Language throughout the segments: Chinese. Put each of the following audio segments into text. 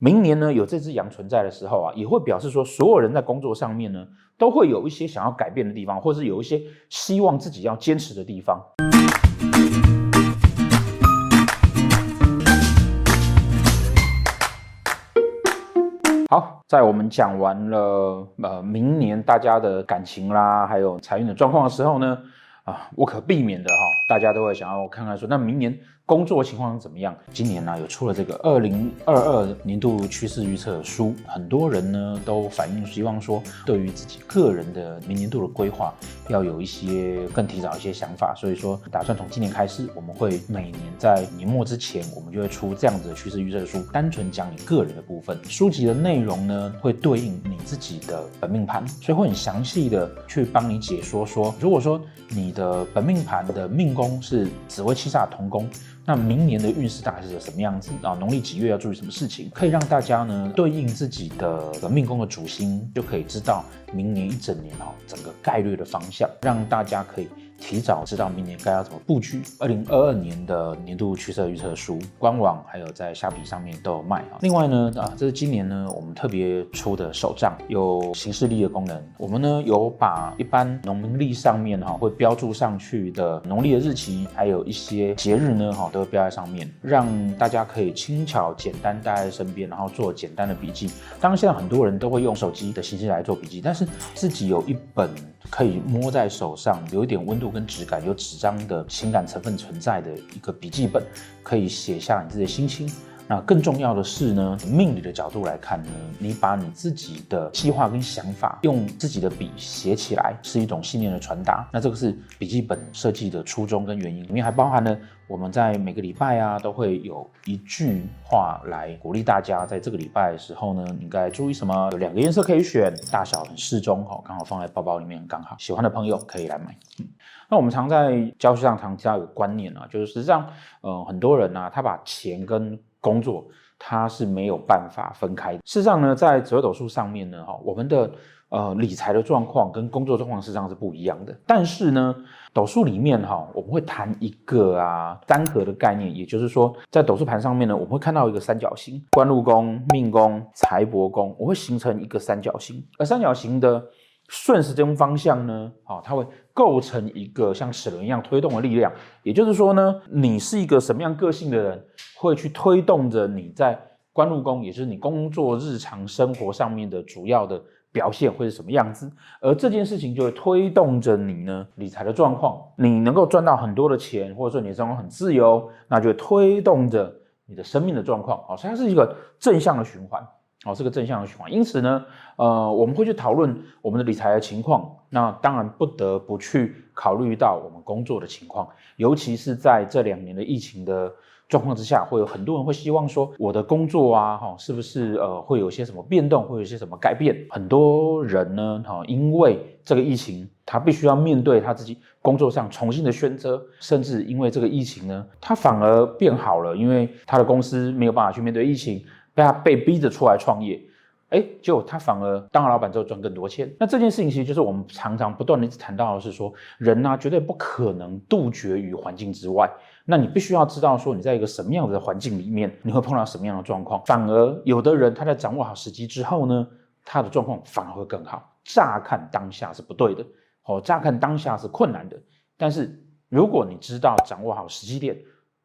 明年呢有这只羊存在的时候啊，也会表示说，所有人在工作上面呢，都会有一些想要改变的地方，或是有一些希望自己要坚持的地方。好，在我们讲完了呃明年大家的感情啦，还有财运的状况的时候呢，啊，无可避免的哈，大家都会想要看看说，那明年。工作情况怎么样？今年呢、有出了这个二零二二年度趋势预测书，很多人呢都反映希望说，对于自己个人的明年度的规划，要有一些更提早一些想法。所以说，打算从今年开始，我们会每年在年末之前，我们就会出这样子的趋势预测书，单纯讲你个人的部分。书籍的内容呢，会对应你自己的本命盘，所以会很详细的去帮你解说说，如果说你的本命盘的命宫是紫微七煞同宫。那明年的运势大概是什么样子啊？农历几月要注意什么事情？可以让大家呢对应自己的命宫的主星，就可以知道明年一整年哦整个概率的方向，让大家可以。提早知道明年该要怎么布局。二零二二年的年度趋势预测书，官网还有在虾皮上面都有卖啊。另外呢，啊，这是今年呢我们特别出的手账，有行事历的功能。我们呢有把一般农历上面哈会标注上去的农历的日期，还有一些节日呢哈都会标在上面，让大家可以轻巧简单带在身边，然后做简单的笔记。当然现在很多人都会用手机的形式来做笔记，但是自己有一本可以摸在手上，有一点温度。跟质感有纸张的情感成分存在的一个笔记本，可以写下你自己的心情。那更重要的是呢，命理的角度来看呢，你把你自己的计划跟想法用自己的笔写起来，是一种信念的传达。那这个是笔记本设计的初衷跟原因，里面还包含了我们在每个礼拜啊，都会有一句话来鼓励大家，在这个礼拜的时候呢，你该注意什么？有两个颜色可以选，大小很适中，哈，刚好放在包包里面刚好。喜欢的朋友可以来买。那我们常在教学上常提到一个观念啊，就是实际上，呃，很多人啊，他把钱跟工作它是没有办法分开。事实上呢，在折斗数上面呢，哈，我们的呃理财的状况跟工作状况实际上是不一样的。但是呢，斗数里面哈，我们会谈一个啊单合的概念，也就是说，在斗数盘上面呢，我们会看到一个三角形，官禄宫、命宫、财帛宫，我会形成一个三角形，而三角形的。顺时针方向呢，啊，它会构成一个像齿轮一样推动的力量。也就是说呢，你是一个什么样个性的人，会去推动着你在官禄宫，也就是你工作日常生活上面的主要的表现会是什么样子。而这件事情就会推动着你呢理财的状况，你能够赚到很多的钱，或者说你的生活很自由，那就推动着你的生命的状况。好，所以它是一个正向的循环。哦，是个正向的循环，因此呢，呃，我们会去讨论我们的理财的情况，那当然不得不去考虑到我们工作的情况，尤其是在这两年的疫情的状况之下，会有很多人会希望说，我的工作啊，哈，是不是呃会有些什么变动，会有些什么改变？很多人呢，哈，因为这个疫情，他必须要面对他自己工作上重新的选择，甚至因为这个疫情呢，他反而变好了，因为他的公司没有办法去面对疫情。被他被逼着出来创业，哎，结果他反而当了老板之后赚更多钱。那这件事情其实就是我们常常不断的谈到的是说，人呢、啊、绝对不可能杜绝于环境之外。那你必须要知道说，你在一个什么样的环境里面，你会碰到什么样的状况。反而有的人他在掌握好时机之后呢，他的状况反而会更好。乍看当下是不对的，哦，乍看当下是困难的。但是如果你知道掌握好时机点。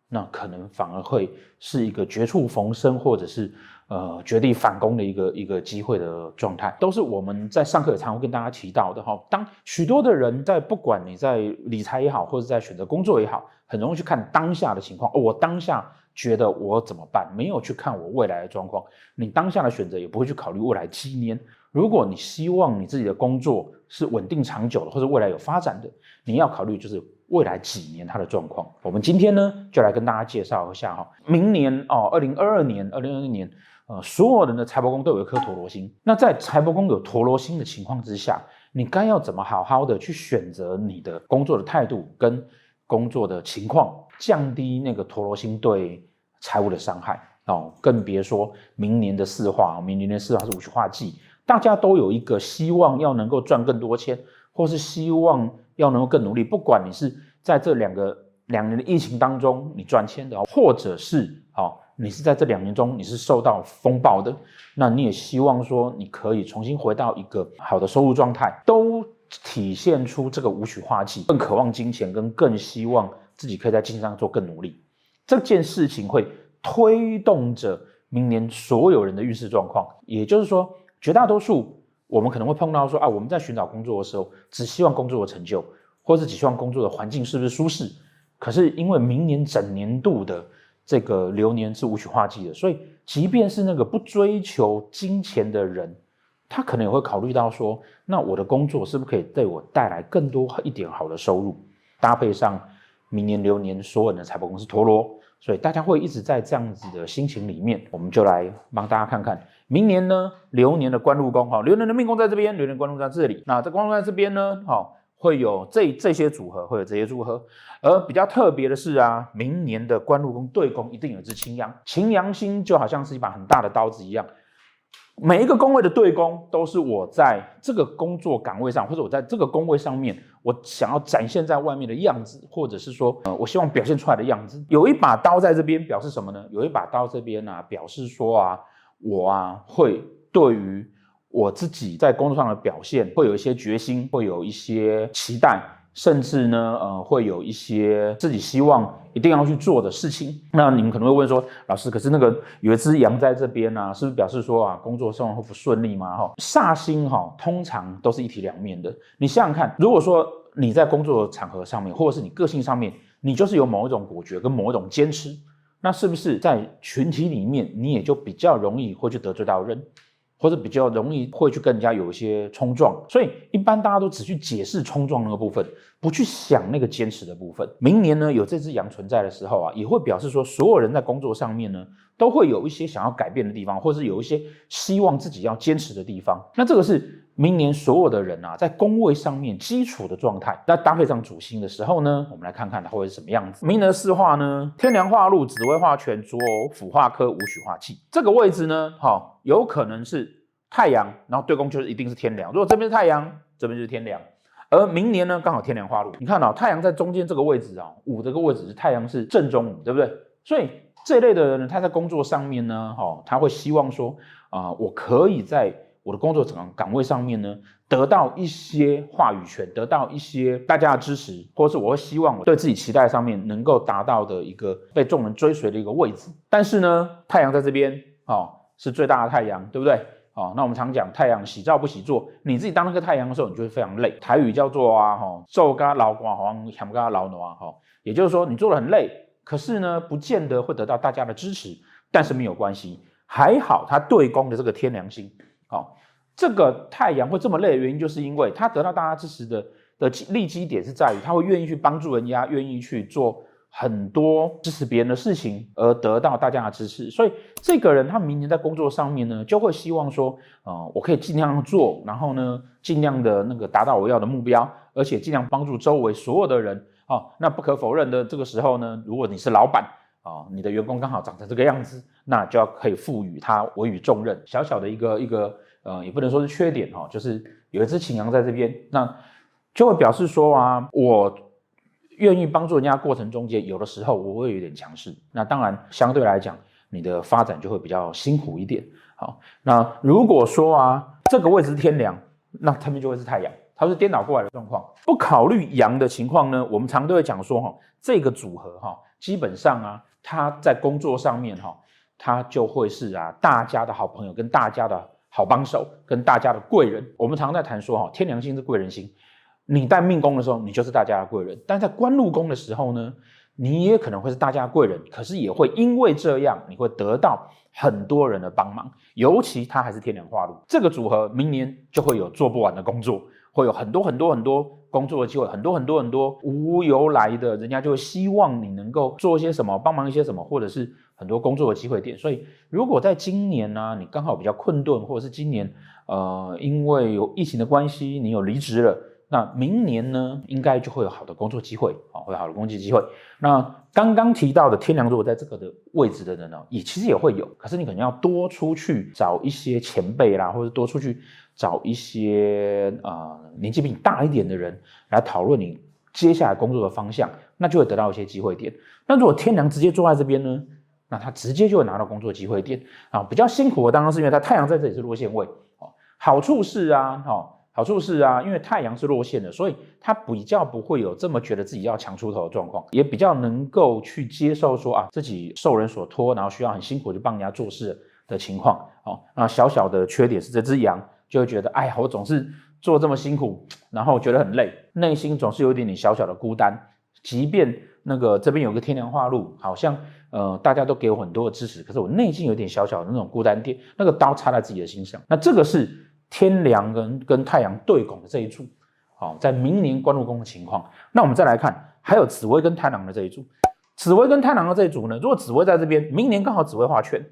那可能反而会是一个绝处逢生，或者是呃绝地反攻的一个一个机会的状态，都是我们在上课也常会跟大家提到的哈。当许多的人在不管你在理财也好，或者在选择工作也好，很容易去看当下的情况。我当下觉得我怎么办？没有去看我未来的状况。你当下的选择也不会去考虑未来七年。如果你希望你自己的工作是稳定长久的，或者未来有发展的，你要考虑就是。未来几年它的状况，我们今天呢就来跟大家介绍一下哈。明年哦，二零二二年、二零二二年，呃，所有人的财帛宫都有一颗陀罗星。那在财帛宫有陀罗星的情况之下，你该要怎么好好的去选择你的工作的态度跟工作的情况，降低那个陀罗星对财务的伤害哦。更别说明年的四化，明年的四化是五曲化忌，大家都有一个希望要能够赚更多钱，或是希望。要能够更努力，不管你是在这两个两年的疫情当中你赚钱的，或者是好你是在这两年中你是受到风暴的，那你也希望说你可以重新回到一个好的收入状态，都体现出这个武曲化忌，更渴望金钱，跟更希望自己可以在经济上做更努力。这件事情会推动着明年所有人的运势状况，也就是说，绝大多数我们可能会碰到说啊，我们在寻找工作的时候，只希望工作的成就，或是只希望工作的环境是不是舒适。可是因为明年整年度的这个流年是无曲化忌的，所以即便是那个不追求金钱的人，他可能也会考虑到说，那我的工作是不是可以对我带来更多一点好的收入，搭配上。明年流年所有的财帛宫是陀螺，所以大家会一直在这样子的心情里面，我们就来帮大家看看明年呢流年的官禄宫哈，流年的命宫在这边，流年官禄在这里。那这官禄在这边呢，好会有这这些组合，会有这些组合。而比较特别的是啊，明年的官禄宫对宫一定有一支擎羊，擎羊星就好像是一把很大的刀子一样。每一个宫位的对宫，都是我在这个工作岗位上，或者我在这个宫位上面，我想要展现在外面的样子，或者是说，呃，我希望表现出来的样子。有一把刀在这边，表示什么呢？有一把刀这边啊，表示说啊，我啊，会对于我自己在工作上的表现，会有一些决心，会有一些期待。甚至呢，呃，会有一些自己希望一定要去做的事情。那你们可能会问说，老师，可是那个有一只羊在这边啊，是不是表示说啊，工作上会不顺利吗？哈，煞星哈，通常都是一体两面的。你想想看，如果说你在工作场合上面，或者是你个性上面，你就是有某一种果决跟某一种坚持，那是不是在群体里面，你也就比较容易会去得罪到人？或者比较容易会去更加有一些冲撞，所以一般大家都只去解释冲撞那个部分，不去想那个坚持的部分。明年呢，有这只羊存在的时候啊，也会表示说，所有人在工作上面呢，都会有一些想要改变的地方，或是有一些希望自己要坚持的地方。那这个是。明年所有的人啊，在工位上面基础的状态，那搭配上主星的时候呢，我们来看看它会是什么样子。明年的四化呢，天梁化禄，紫微化权，左，辅化科，武曲化忌。这个位置呢，好，有可能是太阳，然后对宫就是一定是天梁。如果这边是太阳，这边就是天梁。而明年呢，刚好天梁化禄，你看啊，太阳在中间这个位置啊，午这个位置是太阳是正中午，对不对？所以这一类的人呢，他在工作上面呢，哈，他会希望说啊，我可以在。我的工作岗岗位上面呢，得到一些话语权，得到一些大家的支持，或者是我会希望我对自己期待上面能够达到的一个被众人追随的一个位置。但是呢，太阳在这边，哦，是最大的太阳，对不对？哦，那我们常讲太阳喜照不喜坐，你自己当那个太阳的时候，你就会非常累。台语叫做啊，哈，做嘎劳瓜，好像想嘎劳挪啊，哈，也就是说你做得很累，可是呢，不见得会得到大家的支持，但是没有关系，还好他对公的这个天良心。好，这个太阳会这么累的原因，就是因为他得到大家支持的的立基点是在于，他会愿意去帮助人家，愿意去做很多支持别人的事情，而得到大家的支持。所以这个人他明年在工作上面呢，就会希望说，呃，我可以尽量做，然后呢，尽量的那个达到我要的目标，而且尽量帮助周围所有的人。哦，那不可否认的，这个时候呢，如果你是老板。啊，你的员工刚好长成这个样子，那就要可以赋予他委以重任。小小的一个一个，呃，也不能说是缺点哈，就是有一只擎羊在这边，那就会表示说啊，我愿意帮助人家过程中间，有的时候我会有点强势。那当然，相对来讲，你的发展就会比较辛苦一点。好，那如果说啊，这个位置是天梁，那他们就会是太阳，它是颠倒过来的状况。不考虑阳的情况呢，我们常都会讲说哈，这个组合哈，基本上啊。他在工作上面哈，他就会是啊大家的好朋友，跟大家的好帮手，跟大家的贵人。我们常在谈说哈，天梁星是贵人星，你带命宫的时候，你就是大家的贵人；但在官禄宫的时候呢，你也可能会是大家的贵人，可是也会因为这样，你会得到很多人的帮忙。尤其他还是天梁化禄，这个组合明年就会有做不完的工作，会有很多很多很多。工作的机会很多很多很多，无由来的，人家就希望你能够做一些什么，帮忙一些什么，或者是很多工作的机会点。所以，如果在今年呢、你刚好比较困顿，或者是今年，呃，因为有疫情的关系，你有离职了，那明年呢，应该就会有好的工作机会，啊，会有好的工作机会。那刚刚提到的天梁，如果在这个的位置的人呢，也其实也会有，可是你可能要多出去找一些前辈啦，或者多出去。找一些啊、年纪比你大一点的人来讨论你接下来工作的方向，那就会得到一些机会点。那如果天梁直接坐在这边呢，那他直接就会拿到工作机会点啊。比较辛苦的当然是因为他太阳在这里是落线位哦。好处是啊，哦，好处是啊，因为太阳是落线的，所以他比较不会有这么觉得自己要强出头的状况，也比较能够去接受说啊自己受人所托，然后需要很辛苦去帮人家做事的情况哦。那小小的缺点是这只羊就会觉得，哎呀，我总是做这么辛苦，然后觉得很累，内心总是有一点点小小的孤单，即便。那个这边有个天梁化禄，好像呃大家都给我很多的支持，可是我内心有点小小的那种孤单点，那个刀插在自己的心上。那这个是天梁跟跟太阳对拱的这一组，好，在明年官禄宫的情况。那我们再来看，还有紫薇跟贪狼的这一组，紫薇跟贪狼的这一组呢，如果紫薇在这边，明年刚好紫薇化权，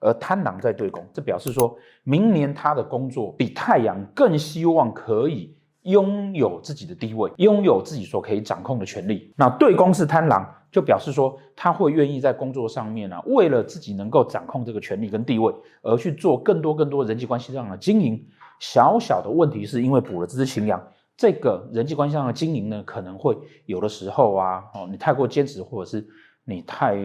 而贪狼在对宫，这表示说明年他的工作比太阳更希望可以。拥有自己的地位，拥有自己所可以掌控的权利。那对宫是贪狼，就表示说他会愿意在工作上面啊，为了自己能够掌控这个权利跟地位，而去做更多更多人际关系上的经营。小小的问题是因为补了这只情羊，这个人际关系上的经营呢，可能会有的时候啊，哦，你太过坚持，或者是你太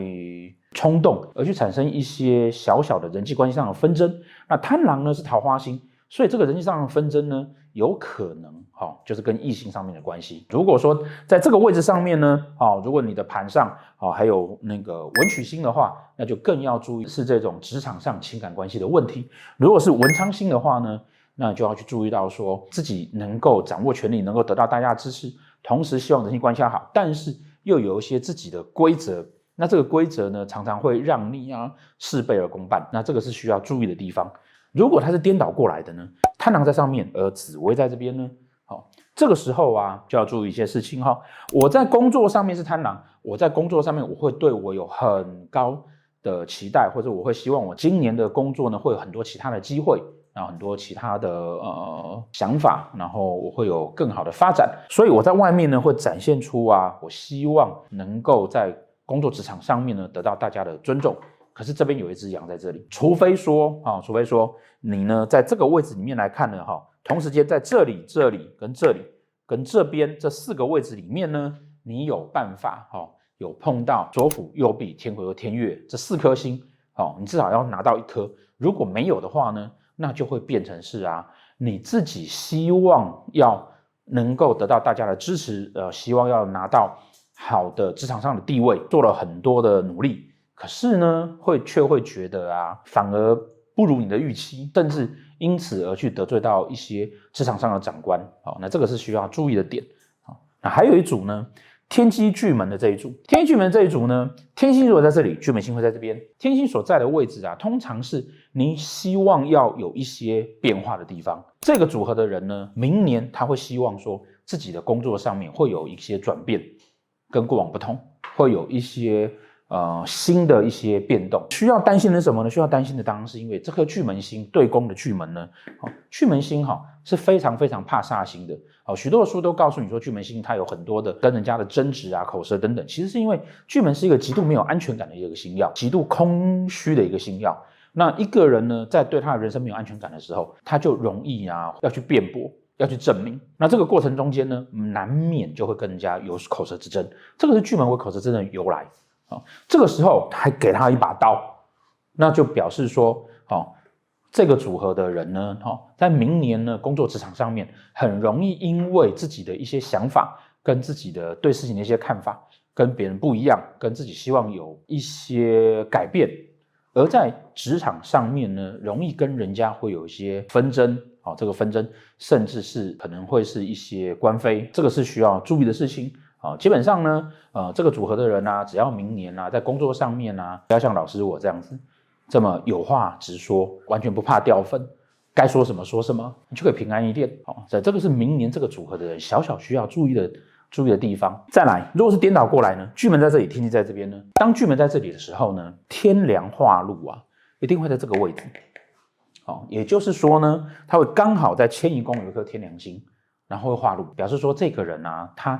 冲动，而去产生一些小小的人际关系上的纷争。那贪狼呢是桃花星，所以这个人际上的纷争呢，有可能。哦，就是跟异性上面的关系。如果说在这个位置上面呢，哦，如果你的盘上哦还有那个文曲星的话，那就更要注意是这种职场上情感关系的问题。如果是文昌星的话呢，那就要去注意到说自己能够掌握权力，能够得到大家的支持，同时希望人际关系要好，但是又有一些自己的规则。那这个规则呢，常常会让你啊事倍而功半。那这个是需要注意的地方。如果它是颠倒过来的呢，贪狼在上面，而紫薇在这边呢？好，这个时候啊，就要注意一些事情哈。我在工作上面是贪狼，我在工作上面我会对我有很高的期待，或者我会希望我今年的工作呢会有很多其他的机会，然后很多其他的呃想法，然后我会有更好的发展。所以我在外面呢会展现出啊，我希望能够在工作职场上面呢得到大家的尊重。可是这边有一只羊在这里，除非说啊，除非说你呢在这个位置里面来看呢哈。同时间在这里、这里跟这里跟这边这四个位置里面呢，你有办法哈，有碰到左辅、右弼、天魁和天月这四颗星，哦，你至少要拿到一颗。如果没有的话呢，那就会变成是啊，你自己希望要能够得到大家的支持，呃，希望要拿到好的职场上的地位，做了很多的努力，可是呢，会却会觉得啊，反而不如你的预期，甚至。因此而去得罪到一些职场上的长官，好，那这个是需要注意的点。好，那还有一组呢，天机巨门的这一组，天机巨门这一组呢，天星如果在这里，巨门星会在这边。天星所在的位置啊，通常是你希望要有一些变化的地方。这个组合的人呢，明年他会希望说自己的工作上面会有一些转变，跟过往不同，会有一些。呃，新的一些变动，需要担心的是什么呢？需要担心的当然是因为这颗巨门星对宫的巨门呢，哦，巨门星哈是非常非常怕煞星的。哦，许多的书都告诉你说，巨门星它有很多的跟人家的争执啊、口舌等等，其实是因为巨门是一个极度没有安全感的一个星曜，极度空虚的一个星曜。那一个人呢，在对他的人生没有安全感的时候，他就容易啊要去辩驳，要去证明。那这个过程中间呢，难免就会跟人家有口舌之争。这个是巨门为口舌之争的由来。啊这个时候还给他一把刀，那就表示说，哦，这个组合的人呢，哦，在明年呢，工作职场上面很容易因为自己的一些想法跟自己的对事情的一些看法跟别人不一样，跟自己希望有一些改变，而在职场上面呢，容易跟人家会有一些纷争，哦，这个纷争甚至是可能会是一些官非，这个是需要注意的事情。啊，基本上呢，呃，这个组合的人啊，只要明年啊，在工作上面啊，不要像老师我这样子，这么有话直说，完全不怕掉分，该说什么说什么，你就可以平安一点。好，这这个是明年这个组合的人小小需要注意的注意的地方。再来，如果是颠倒过来呢，巨门在这里，天机在这边呢，当巨门在这里的时候呢，天梁化禄啊，一定会在这个位置。好，也就是说呢，他会刚好在迁移宫有一颗天梁星，然后会化禄，表示说这个人啊，他。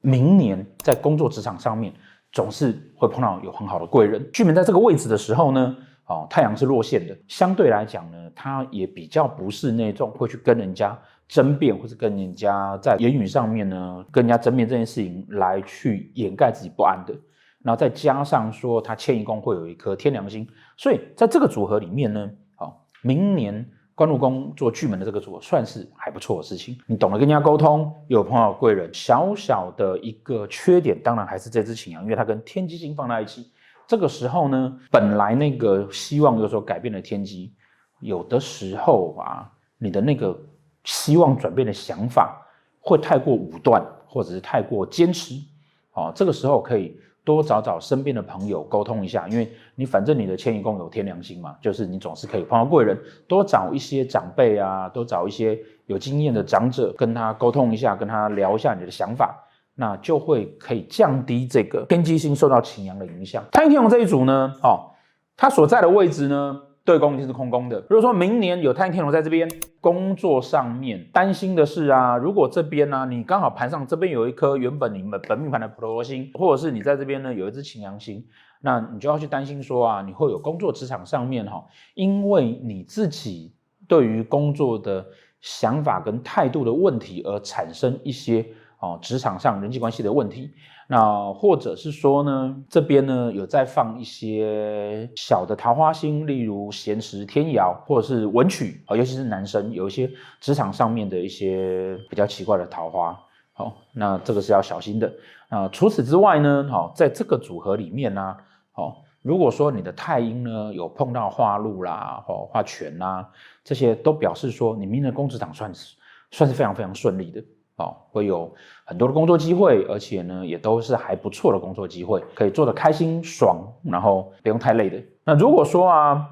明年在工作职场上面，总是会碰到有很好的贵人。巨门在这个位置的时候呢，哦，太阳是落线的，相对来讲呢，他也比较不是那种会去跟人家争辩，或者跟人家在言语上面呢，跟人家争辩这件事情来去掩盖自己不安的。然后再加上说他迁移宫会有一颗天良星，所以在这个组合里面呢，好，明年官禄宫做巨门的这个组合算是还不错的事情。你懂得跟人家沟通，有朋友贵人，小小的一个缺点，当然还是这支擎羊，因为它跟天机星放在一起。这个时候呢，本来那个希望有所改变的天机，有的时候啊，你的那个希望转变的想法会太过武断，或者是太过坚持，哦，这个时候可以多找找身边的朋友沟通一下，因为你反正你的迁移共有天良心嘛，就是你总是可以碰到贵人，多找一些长辈啊，多找一些有经验的长者，跟他沟通一下，跟他聊一下你的想法。那就会可以降低这个天机星受到擎羊的影响。太阳天王这一组呢，哦，它所在的位置呢，对宫一定是空工的。如果说明年有太阳天龙在这边，工作上面担心的是啊，如果这边呢、你刚好盘上这边有一颗原本你们本命盘的普罗星，或者是你在这边呢有一只擎羊星，那你就要去担心说啊，你会有工作职场上面哈，因为你自己对于工作的想法跟态度的问题而产生一些。哦，职场上人际关系的问题，那或者是说呢，这边呢有在放一些小的桃花星，例如闲时天姚，或者是文曲啊，尤其是男生有一些职场上面的一些比较奇怪的桃花，好，那这个是要小心的。啊，除此之外呢，好，在这个组合里面呢，好，如果说你的太阴呢有碰到化禄啦，或化权啦，这些都表示说你明年的工作场算是算是非常非常顺利的。哦，会有很多的工作机会，而且呢，也都是还不错的工作机会，可以做得开心爽，然后不用太累的。那如果说啊，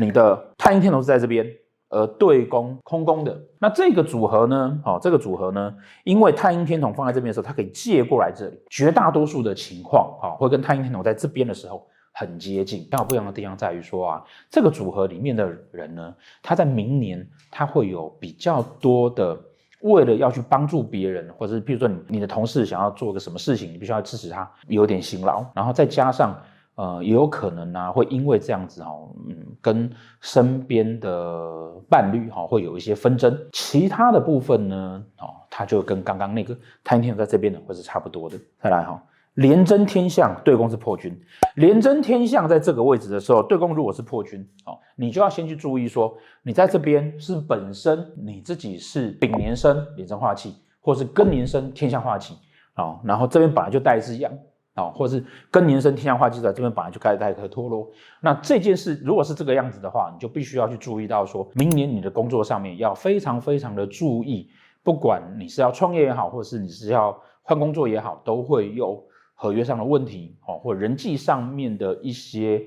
你的太阴天龙是在这边，而对宫空宫的，那这个组合呢，哦，这个组合呢，因为太阴天同放在这边的时候，它可以借过来这里，绝大多数的情况啊，会跟太阴天同在这边的时候很接近。但不一样的地方在于说啊，这个组合里面的人呢，他在明年他会有比较多的。为了要去帮助别人，或者是譬如说你你的同事想要做个什么事情，你必须要支持他，有点辛劳，然后再加上呃也有可能呢、啊、会因为这样子哦，嗯，跟身边的伴侣哈、哦、会有一些纷争，其他的部分呢哦，它就跟刚刚那个太阴天在这边的会是差不多的。再来哈、哦。廉贞天相对宫是破军，廉贞天相在这个位置的时候，对宫如果是破军，哦，你就要先去注意说，你在这边是本身你自己是丙年生廉贞化气，或是庚年生天相化气，哦，然后这边本来就带一支阳，哦，或是庚年生天相化气在这边本来就该带一颗脱落，那这件事如果是这个样子的话，你就必须要去注意到说，明年你的工作上面要非常非常的注意，不管你是要创业也好，或是你是要换工作也好，都会有。合约上的问题，哦，或人际上面的一些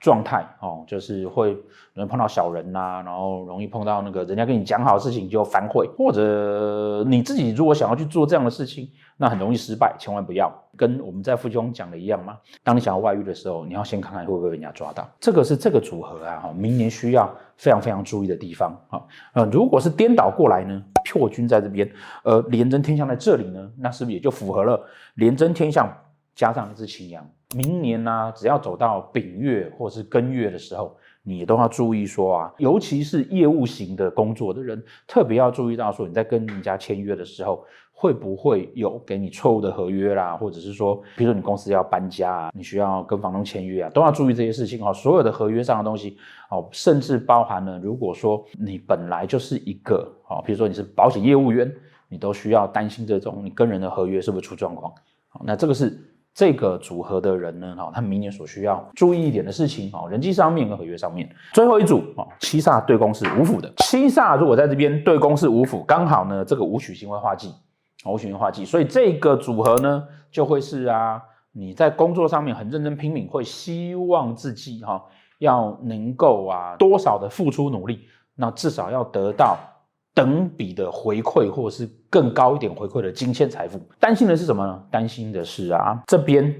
状态，哦，就是会容易碰到小人呐、然后容易碰到那个人家跟你讲好的事情就反悔，或者你自己如果想要去做这样的事情，那很容易失败，千万不要。跟我们在夫妻宫讲的一样嘛，当你想要外遇的时候，你要先看看会不会被人家抓到。这个是这个组合啊，明年需要非常非常注意的地方啊。呃，如果是颠倒过来呢，破军在这边，呃，廉贞天相在这里呢，那是不是也就符合了廉贞天相？加上一只擎羊，明年呢、只要走到丙月或是庚月的时候，你都要注意说啊，尤其是业务型的工作的人，特别要注意到说，你在跟人家签约的时候，会不会有给你错误的合约啦，或者是说，比如说你公司要搬家啊，你需要跟房东签约啊，都要注意这些事情哦。所有的合约上的东西哦，甚至包含了，如果说你本来就是一个哦，比如说你是保险业务员，你都需要担心这种你跟人的合约是不是出状况。那这个是。这个组合的人呢，哈，他明年所需要注意一点的事情，哈，人际上面跟合约上面。最后一组，哈，七煞对宫是五辅的。七煞如果在这边对宫是五辅，刚好呢，这个武曲星会化忌，武曲星化忌，所以这个组合呢，就会是啊，你在工作上面很认真拼命，会希望自己哈，要能够啊，多少的付出努力，那至少要得到。等比的回馈，或者是更高一点回馈的金钱财富，担心的是什么呢？担心的是啊，这边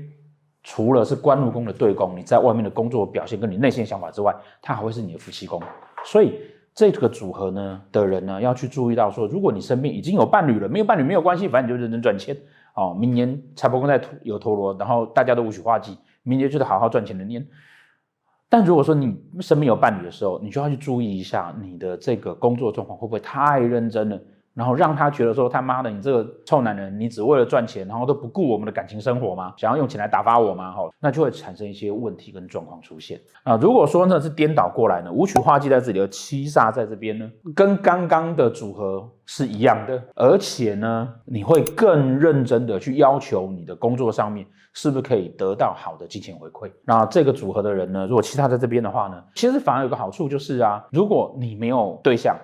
除了是官禄宫的对宫，你在外面的工作表现跟你内心想法之外，它还会是你的夫妻宫。所以这个组合呢的人呢，要去注意到说，如果你身边已经有伴侣了，没有伴侣没有关系，反正你就认真赚钱哦。明年财帛宫在有陀螺，然后大家都武曲化忌，明年就是好好赚钱的年。但如果说你身边有伴侣的时候，你就要去注意一下你的这个工作状况会不会太认真了，然后让他觉得说他妈的，你这个臭男人，你只为了赚钱，然后都不顾我们的感情生活吗？想要用钱来打发我吗？哈，那就会产生一些问题跟状况出现啊。如果说呢是颠倒过来呢，五曲化忌在这里，而七煞在这边呢，跟刚刚的组合是一样的，而且呢，你会更认真的去要求你的工作上面是不是可以得到好的金钱回馈。那这个组合的人呢，如果七煞在这边的话呢，其实反而有个好处就是啊，如果你没有对象。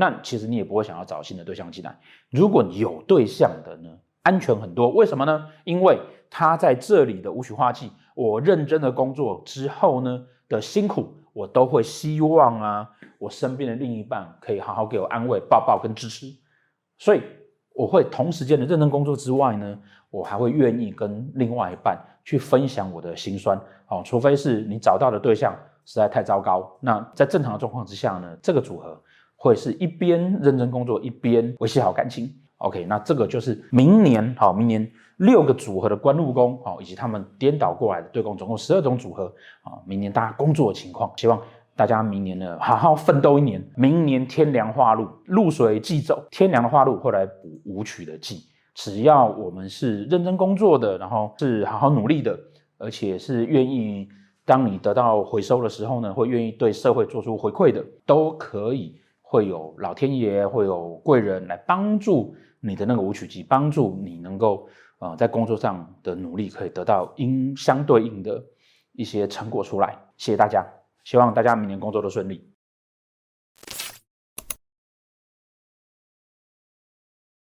那其实你也不会想要找新的对象进来。如果你有对象的呢，安全很多。为什么呢？因为他在这里的无曲化忌，我认真的工作之后呢的辛苦，我都会希望啊，我身边的另一半可以好好给我安慰、抱抱跟支持。所以我会同时间的认真工作之外呢，我还会愿意跟另外一半去分享我的心酸。哦，除非是你找到的对象实在太糟糕，那在正常的状况之下呢，这个组合。会是一边认真工作，一边维系好感情。OK，那这个就是明年好，明年六个组合的官禄宫好，以及他们颠倒过来的对宫，总共十二种组合啊。明年大家工作的情况，希望大家明年呢好好奋斗一年。明年天梁化禄，禄水忌走，天梁的化禄会来补武曲的忌。只要我们是认真工作的，然后是好好努力的，而且是愿意当你得到回收的时候呢，会愿意对社会做出回馈的，都可以。会有老天爷，会有贵人来帮助你的那个武曲机，帮助你能够呃在工作上的努力可以得到应相对应的一些成果出来。谢谢大家，希望大家明年工作都顺利。